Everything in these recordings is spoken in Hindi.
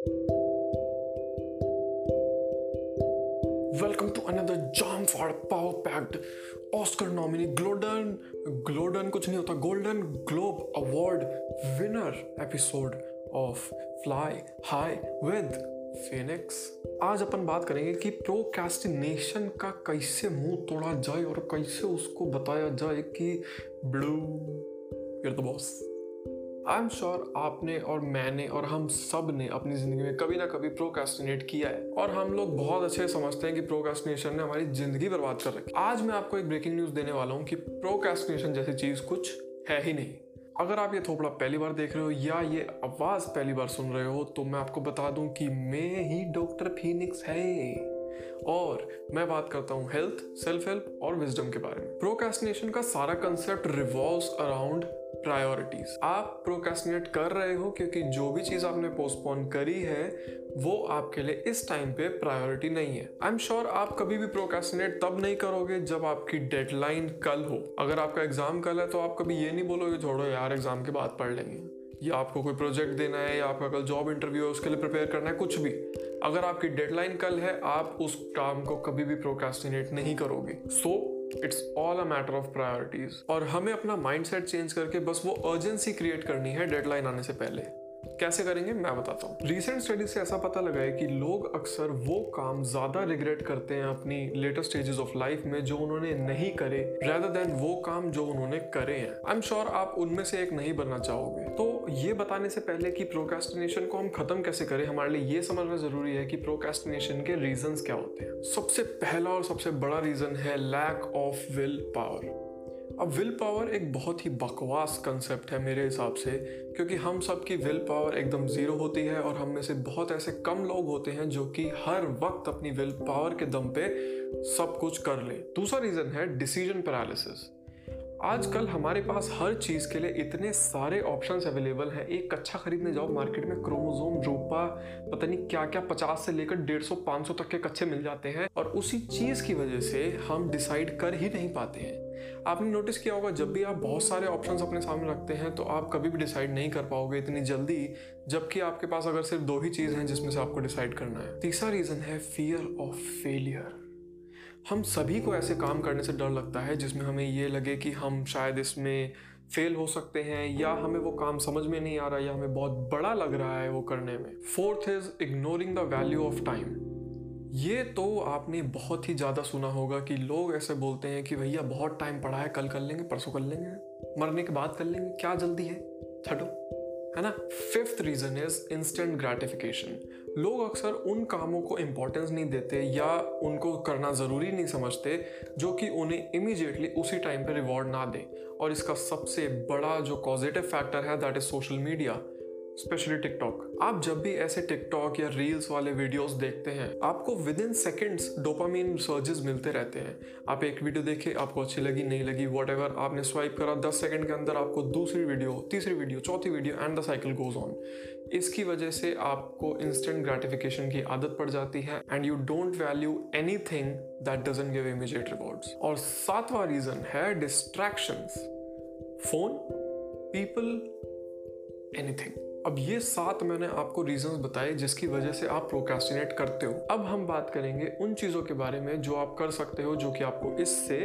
Welcome to another jam for power packed Oscar nominee ग्लोडन ग्लोडन कुछ नहीं होता golden globe award winner episode of fly high with Phoenix आज अपन बात करेंगे कि प्रोकैस्टिनेशन का कैसे मुँह तोड़ा जाए और कैसे उसको बताया जाए कि blue you're the boss I am sure आपने और मैंने और हम सबने अपनी ज़िंदगी में कभी ना कभी प्रोकास्टिनेट किया है। और हम लोग बहुत अच्छे समझते हैं कि प्रोकास्टिनेशन ने हमारी ज़िंदगी बर्बाद कर रखी आज मैं आपको एक ब्रेकिंग न्यूज़ देने वाला हूँ कि प्रोकास्टिनेशन जैसी चीज़ कुछ है ही नहीं। अगर आप ये थोपड़ा पहली बार देख रहे हो या ये आवाज़ पहली बार सुन रहे हो तो मैं आपको बता दूँ कि मैं ही डॉक्टर फीनिक्स है। और मैं बात करता हूँ हेल्थ सेल्फ हेल्प और विजडम के बारे में। प्रोकास्टिनेशन का सारा कंसेप्ट रिवॉल्व्स अराउंड प्रायोरिटीज आप प्रोकेस्टिनेट कर रहे हो क्योंकि जो भी चीज़ आपने पोस्टपोन करी है, वो आपके लिए इस टाइम पे प्रायोरिटी नहीं है। आई एम श्योर आप कभी भी प्रोकेस्टिनेट तब नहीं करोगे जब आपकी डेडलाइन कल हो। अगर आपका एग्ज़ाम कल है तो आप कभी ये नहीं बोलोगे, छोड़ो यार एग्ज़ाम के बाद पढ़ लेंगे। या आपको कोई प्रोजेक्ट देना है या आपका कल जॉब इंटरव्यू है, उसके लिए प्रिपेयर करना है, कुछ भी। अगर आपकी डेडलाइन कल है, आप उस काम को कभी भी प्रोकास्टिनेट नहीं करोगे। So it's all a matter of priorities और हमें अपना माइंडसेट चेंज करके बस वो अर्जेंसी क्रिएट करनी है डेडलाइन आने से पहले। कैसे करेंगे? मैं बताता हूँ। रिसेंट स्टडी से ऐसा पता लगा है कि लोग अक्सर वो काम ज़्यादा रिग्रेट करते हैं अपनी लेटेस्ट स्टेजेस ऑफ़ लाइफ में जो उन्होंने नहीं करे रेदर देन वो काम जो उन्होंने करे हैं। आई एम श्योर आप उनमें से एक नहीं बनना चाहोगे। तो ये बताने से पहले कि प्रोकेस्टिनेशन को हम खत्म कैसे करें? हमारे लिए ये समझना ज़रूरी है कि प्रोकेस्टिनेशन के रीजन क्या होते हैं? सबसे पहला और सबसे बड़ा रीजन है लैक ऑफ़ विल पावर अब विल पावर एक बहुत ही बकवास कंसेप्ट है मेरे हिसाब से, क्योंकि हम सब की विल पावर एकदम ज़ीरो होती है और हम में से बहुत ऐसे कम लोग होते हैं जो कि हर वक्त अपनी विल पावर के दम पे सब कुछ कर ले। दूसरा रीज़न है डिसीज़न पैरालिसिस आजकल हमारे पास हर चीज़ के लिए इतने सारे ऑप्शंस अवेलेबल हैं। एक कच्चा खरीदने जाओ मार्केट में क्रोमोजोम रूपा पता नहीं क्या क्या पचास से लेकर डेढ़ सौ, पाँच सौ तक के कच्चे मिल जाते हैं और उसी चीज़ की वजह से हम डिसाइड कर ही नहीं पाते हैं। आपने नोटिस किया होगा, जब भी आप बहुत सारे ऑप्शंस अपने सामने रखते हैं तो आप कभी भी डिसाइड नहीं कर पाओगे इतनी जल्दी, जबकि आपके पास अगर सिर्फ़ दो ही चीज़ हैं जिसमें से आपको डिसाइड करना है। तीसरा रीज़न है फियर ऑफ़ फेलियर हम सभी को ऐसे काम करने से डर लगता है, जिसमें हमें ये लगे कि हम शायद इसमें फेल हो सकते हैं, या हमें वो काम समझ में नहीं आ रहा, या हमें बहुत बड़ा लग रहा है वो करने में। Fourth is ignoring the value of time ये तो आपने बहुत ही ज़्यादा सुना होगा कि लोग ऐसे बोलते हैं कि भैया बहुत टाइम पड़ा है, कल कर लेंगे, परसों कर लेंगे, मरने के बाद कर लेंगे, क्या जल्दी है? छठो है ना? Fifth reason is instant gratification लोग अक्सर उन कामों को इम्पोर्टेंस नहीं देते या उनको करना ज़रूरी नहीं समझते जो कि उन्हें इमीजिएटली उसी टाइम पर रिवॉर्ड ना दे। और इसका सबसे बड़ा जो पॉजिटिव फैक्टर है that is social media specially TikTok आप जब भी ऐसे टिकटॉक या रील्स वाले वीडियोस देखते हैं, आपको within seconds dopamine surges मिलते रहते हैं। आप एक वीडियो देखे, आपको अच्छी लगी, नहीं लगी वट आपने स्वाइप करा, दस सेकेंड के अंदर आपको दूसरी वीडियो तीसरी वीडियो चौथी video and the cycle goes on इसकी वजह से आपको इंस्टेंट ग्रेटिफिकेशन की आदत पड़ जाती है and you don't value anything that doesn't give immediate rewards और सातवां रीजन है डिस्ट्रैक्शंस फ़ोन पीपल एनीथिंग अब ये सात मैंने आपको रीजंस बताए जिसकी वजह से आप प्रोकास्टिनेट करते हो। अब हम बात करेंगे उन चीज़ों के बारे में जो आप कर सकते हो, जो कि आपको इससे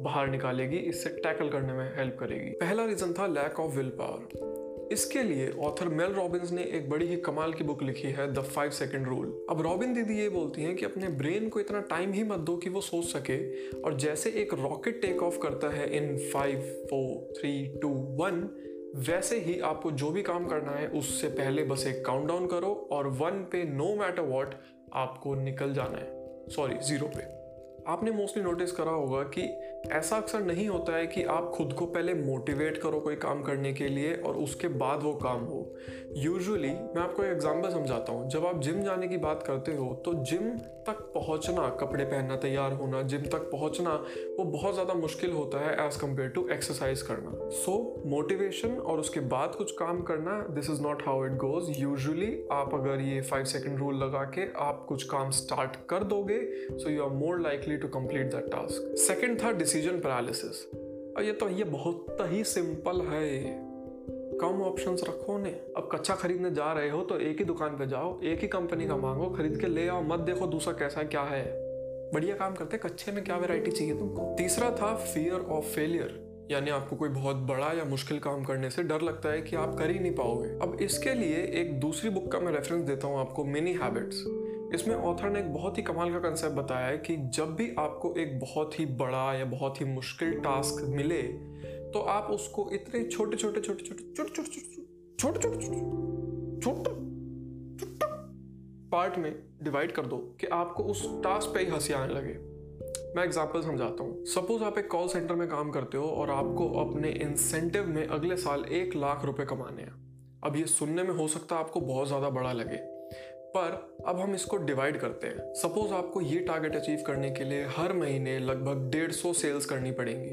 बाहर निकालेगी, इससे टैकल करने में हेल्प करेगी। पहला रीजन था लैक ऑफ़ विल पावर इसके लिए ऑथर मेल रॉबिन्स ने एक बड़ी ही कमाल की बुक लिखी है द फाइव सेकेंड रूल अब रॉबिन दीदी ये बोलती हैं कि अपने ब्रेन को इतना टाइम ही मत दो कि वो सोच सके, और जैसे एक रॉकेट टेक ऑफ़ करता है in five four three two one वैसे ही आपको जो भी काम करना है, उससे पहले बस एक काउंट डाउन करो और वन पे नो मैटर वॉट आपको निकल जाना है। सॉरी ज़ीरो पे। आपने मोस्टली नोटिस करा होगा कि ऐसा अक्सर नहीं होता है कि आप खुद को पहले मोटिवेट करो कोई काम करने के लिए और उसके बाद वो काम हो। यूजुअली मैं आपको एक एग्जांपल समझाता हूँ। जब आप जिम जाने की बात करते हो तो जिम तक पहुँचना, कपड़े पहनना, तैयार होना जिम तक पहुँचना, वो बहुत ज़्यादा मुश्किल होता है एज कंपेयर टू एक्सरसाइज करना। सो मोटिवेशन और उसके बाद कुछ काम करना this is not how it goes usually आप अगर ये फाइव सेकेंड रूल लगा के आप कुछ काम स्टार्ट कर दोगे so you are more likely to complete that task second था डिसीज़न पैरालिसिस और ये तो ये बहुत ही सिंपल है कम ऑप्शंस रखो ने अब कच्चा खरीदने जा रहे हो तो एक ही दुकान पे जाओ, एक ही कंपनी का मांगो, खरीद के ले आओ, मत देखो दूसरा कैसा है, क्या है। बढ़िया काम करते कच्चे में क्या वैरायटी चाहिए तुमको? तीसरा था फियर ऑफ़ फेलियर यानी आपको कोई बहुत बड़ा या मुश्किल काम करने से डर लगता है कि आप कर ही नहीं पाओगे। अब इसके लिए एक दूसरी बुक का मैं रेफरेंस देता हूँ आपको मिनी हैबिट्स इसमें ऑथर ने एक बहुत ही कमाल का कंसेप्ट बताया है कि जब भी आपको एक बहुत ही बड़ा या बहुत ही मुश्किल टास्क मिले तो आप उसको इतने छोटे छोटे छोटे छोटे छोटे छोटे छोटे छोटे छोटे छोटे छोटे पार्ट में डिवाइड कर दो कि आपको उस टास्क पे ही हँसी आने लगे मैं एग्ज़ाम्पल समझाता हूँ सपोज़ आप एक कॉल सेंटर में काम करते हो और आपको अपने इंसेंटिव में अगले साल एक लाख रुपए कमाने हैं अब ये सुनने में हो सकता है आपको बहुत ज़्यादा बड़ा लगे पर अब हम इसको डिवाइड करते हैं। सपोज़ आपको ये टारगेट अचीव करने के लिए हर महीने लगभग डेढ़ सौ सेल्स करनी पड़ेंगी।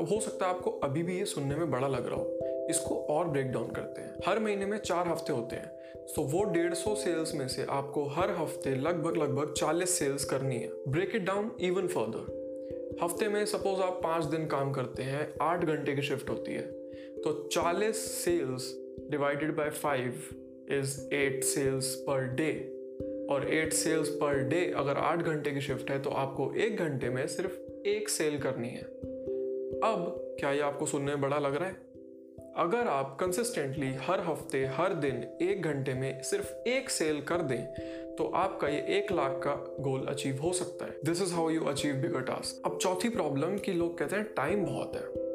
अब हो सकता है आपको अभी भी ये सुनने में बड़ा लग रहा हो। इसको और ब्रेक डाउन करते हैं। हर महीने में चार हफ़्ते होते हैं। सो वो डेढ़ सौ सेल्स में से आपको हर हफ़्ते लगभग लगभग चालीस सेल्स करनी है। Break it down even further हफ़्ते में सपोज़ आप पाँच दिन काम करते हैं, आठ घंटे की शिफ्ट होती है। तो चालीस sales divided by five is eight sales per day और एट सेल्स पर डे अगर आठ घंटे की शिफ्ट है तो आपको एक घंटे में सिर्फ़ एक सेल करनी है। अब क्या ये आपको सुनने में बड़ा लग रहा है? अगर आप कंसिस्टेंटली हर हफ़्ते, हर दिन एक घंटे में सिर्फ़ एक सेल कर दें तो आपका ये एक लाख का गोल अचीव हो सकता है। This is how you achieve bigger task अब चौथी प्रॉब्लम कि लोग कहते हैं टाइम बहुत है।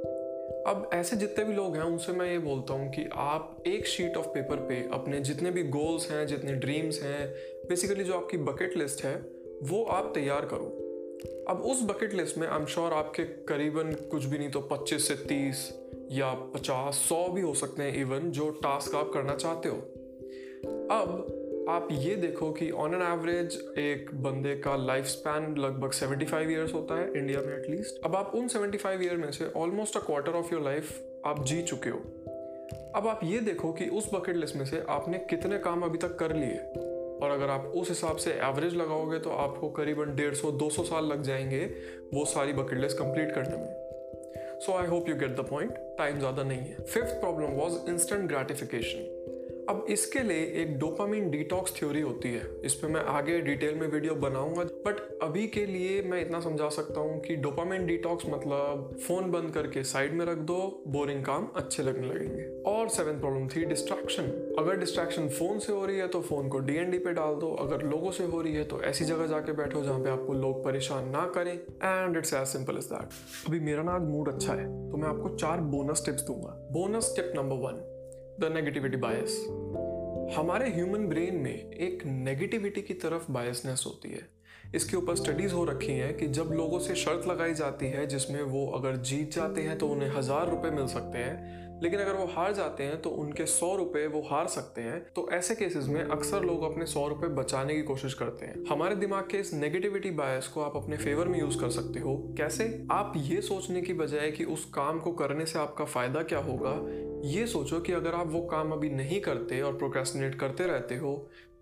अब ऐसे जितने भी लोग हैं, उनसे मैं ये बोलता हूँ कि आप एक शीट ऑफ़ पेपर पे अपने जितने भी गोल्स हैं, जितने ड्रीम्स हैं बेसिकली जो आपकी बकेट लिस्ट है, वो आप तैयार करो। अब उस बकेट लिस्ट में आई एम श्योर आपके करीबन कुछ भी नहीं तो 25 से 30 या 50 100 भी हो सकते हैं इवन जो टास्क आप करना चाहते हो। अब आप ये देखो कि ऑन एन एवरेज एक बंदे का लाइफ स्पैन लगभग 75 ईयर्स होता है इंडिया में एटलीस्ट अब आप उन 75 ईयर में से almost a quarter of your life आप जी चुके हो। अब आप ये देखो कि उस बकेट लिस्ट में से आपने कितने काम अभी तक कर लिए। और अगर आप उस हिसाब से एवरेज लगाओगे तो आपको करीबन डेढ़ सौ, दो सौ साल लग जाएँगे वो सारी बकेट लिस्ट कंप्लीट करने में। So I hope you get the point time ज़्यादा नहीं है। Fifth problem was instant gratification अब इसके लिए एक डोपामिन डिटॉक्स थ्योरी होती है। इस पर मैं आगे डिटेल में वीडियो बनाऊँगा। बट अभी के लिए मैं इतना समझा सकता हूँ कि डोपामिन डिटॉक्स मतलब फ़ोन बंद करके साइड में रख दो बोरिंग काम अच्छे लगने लगेंगे। और सेवन प्रॉब्लम थी डिस्ट्रैक्शन अगर डिस्ट्रैक्शन फ़ोन से हो रही है तो फ़ोन को डीएनडी पे डाल दो। अगर लोगों से हो रही है तो ऐसी जगह जाके बैठो जहाँ पे आपको लोग परेशान ना करें। And it's as simple is that अभी मेरा ना आज मूड अच्छा है तो मैं आपको चार बोनस टिप्स दूँगा। Bonus tip number one the negativity bias हमारे ह्यूमन ब्रेन में एक नेगेटिविटी की तरफ़ बायसनेस होती है। इसके ऊपर स्टडीज़ हो रखी हैं कि जब लोगों से शर्त लगाई जाती है जिसमें वो अगर जीत जाते हैं तो उन्हें हज़ार रुपए मिल सकते हैं लेकिन अगर वो हार जाते हैं तो उनके सौ रुपए वो हार सकते हैं। तो ऐसे केसेस में अक्सर लोग अपने सौ रुपए बचाने की कोशिश करते हैं। हमारे दिमाग के इस नेगेटिविटी बायस को आप अपने फेवर में यूज़ कर सकते हो। कैसे? आप ये सोचने की बजाय कि उस काम को करने से आपका फ़ायदा क्या होगा? ये सोचो कि अगर आप वो काम अभी नहीं करते और प्रोक्रेस्टिनेट करते रहते हो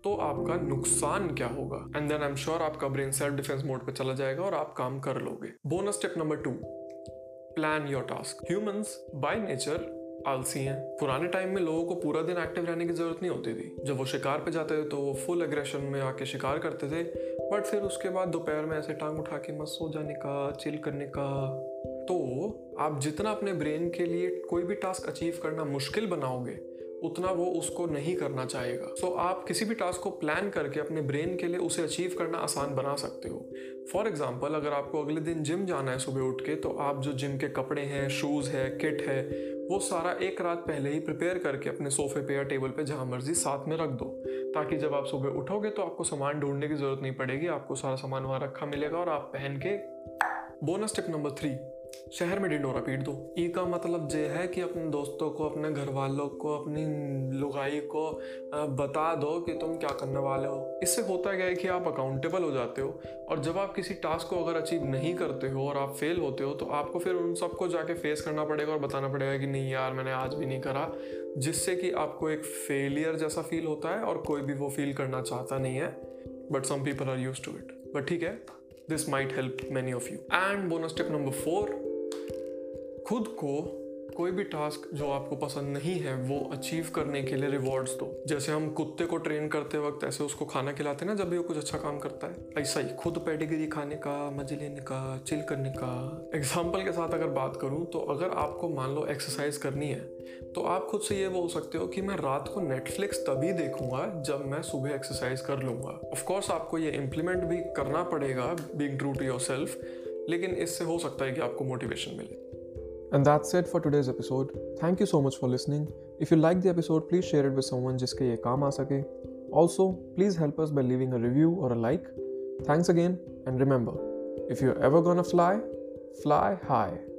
तो आपका नुकसान क्या होगा? And then I am sure आपका ब्रेन सेल्फ डिफेंस मोड पे चला जाएगा और आप काम कर लोगे। Bonus tip number two plan your task humans by nature आलसी हैं। पुराने टाइम में लोगों को पूरा दिन एक्टिव रहने की ज़रूरत नहीं होती थी। जब वो शिकार पे जाते थे तो वो फुल एग्रेशन में आके शिकार करते थे। बट फिर उसके बाद दोपहर में ऐसे टांग उठा के मस्त सो जाने का चिल करने का। तो आप जितना अपने ब्रेन के लिए कोई भी टास्क अचीव करना मुश्किल बनाओगे उतना वो उसको नहीं करना चाहेगा। सो so, आप किसी भी टास्क को प्लान करके अपने ब्रेन के लिए उसे अचीव करना आसान बना सकते हो। फॉर एग्ज़ाम्पल अगर आपको अगले दिन जिम जाना है सुबह उठ के तो आप जो जिम के कपड़े हैं शूज़ है किट है वो सारा एक रात पहले ही प्रिपेयर करके अपने सोफे पे या टेबल पे जहाँ मर्ज़ी साथ में रख दो। ताकि जब आप सुबह उठोगे तो आपको सामान ढूँढने की ज़रूरत नहीं पड़ेगी, आपको सारा सामान वहाँ रखा मिलेगा और आप पहन के बोनस टिप नंबर थ्री शहर में डिंडोरा पीट दो। ई का मतलब ये है कि अपने दोस्तों को, अपने घर वालों को, अपनी लुगाई को बता दो कि तुम क्या करने वाले हो। इससे होता क्या है कि आप अकाउंटेबल हो जाते हो और जब आप किसी टास्क को अगर अचीव नहीं करते हो और आप फेल होते हो तो आपको फिर उन सबको जाके फेस करना पड़ेगा और बताना पड़ेगा कि नहीं यार, मैंने आज भी नहीं करा। जिससे कि आपको एक फेलियर जैसा फील होता है और कोई भी वो फील करना चाहता नहीं है। But some people are use to it but ठीक है this might help many of you and bonus tip number four खुद को कोई भी टास्क जो आपको पसंद नहीं है, वो अचीव करने के लिए रिवॉर्ड्स दो। जैसे हम कुत्ते को ट्रेन करते वक्त, ऐसे उसको खाना खिलाते ना, जब भी वो कुछ अच्छा काम करता है। ऐसा ही खुद पेडिग्री खाने का, मज़े लेने का चिल करने का। एग्ज़ाम्पल के साथ अगर बात करूँ तो अगर आपको मान लो एक्सरसाइज करनी है तो आप खुद से ये बोल सकते हो कि मैं रात को नेटफ्लिक्स तभी देखूँगा जब मैं सुबह एक्सरसाइज कर लूँगा। ऑफकोर्स आपको ये इम्प्लीमेंट भी करना पड़ेगा बींग ट्रू टू योर लेकिन इससे हो सकता है कि आपको मोटिवेशन मिले। And that's it for today's episode. Thank you so much for listening. If you like the episode, please share it with someone जिसके ये काम आ सके. Also, please help us by leaving a review or a like. Thanks again, and remember, if you're ever gonna fly, fly high.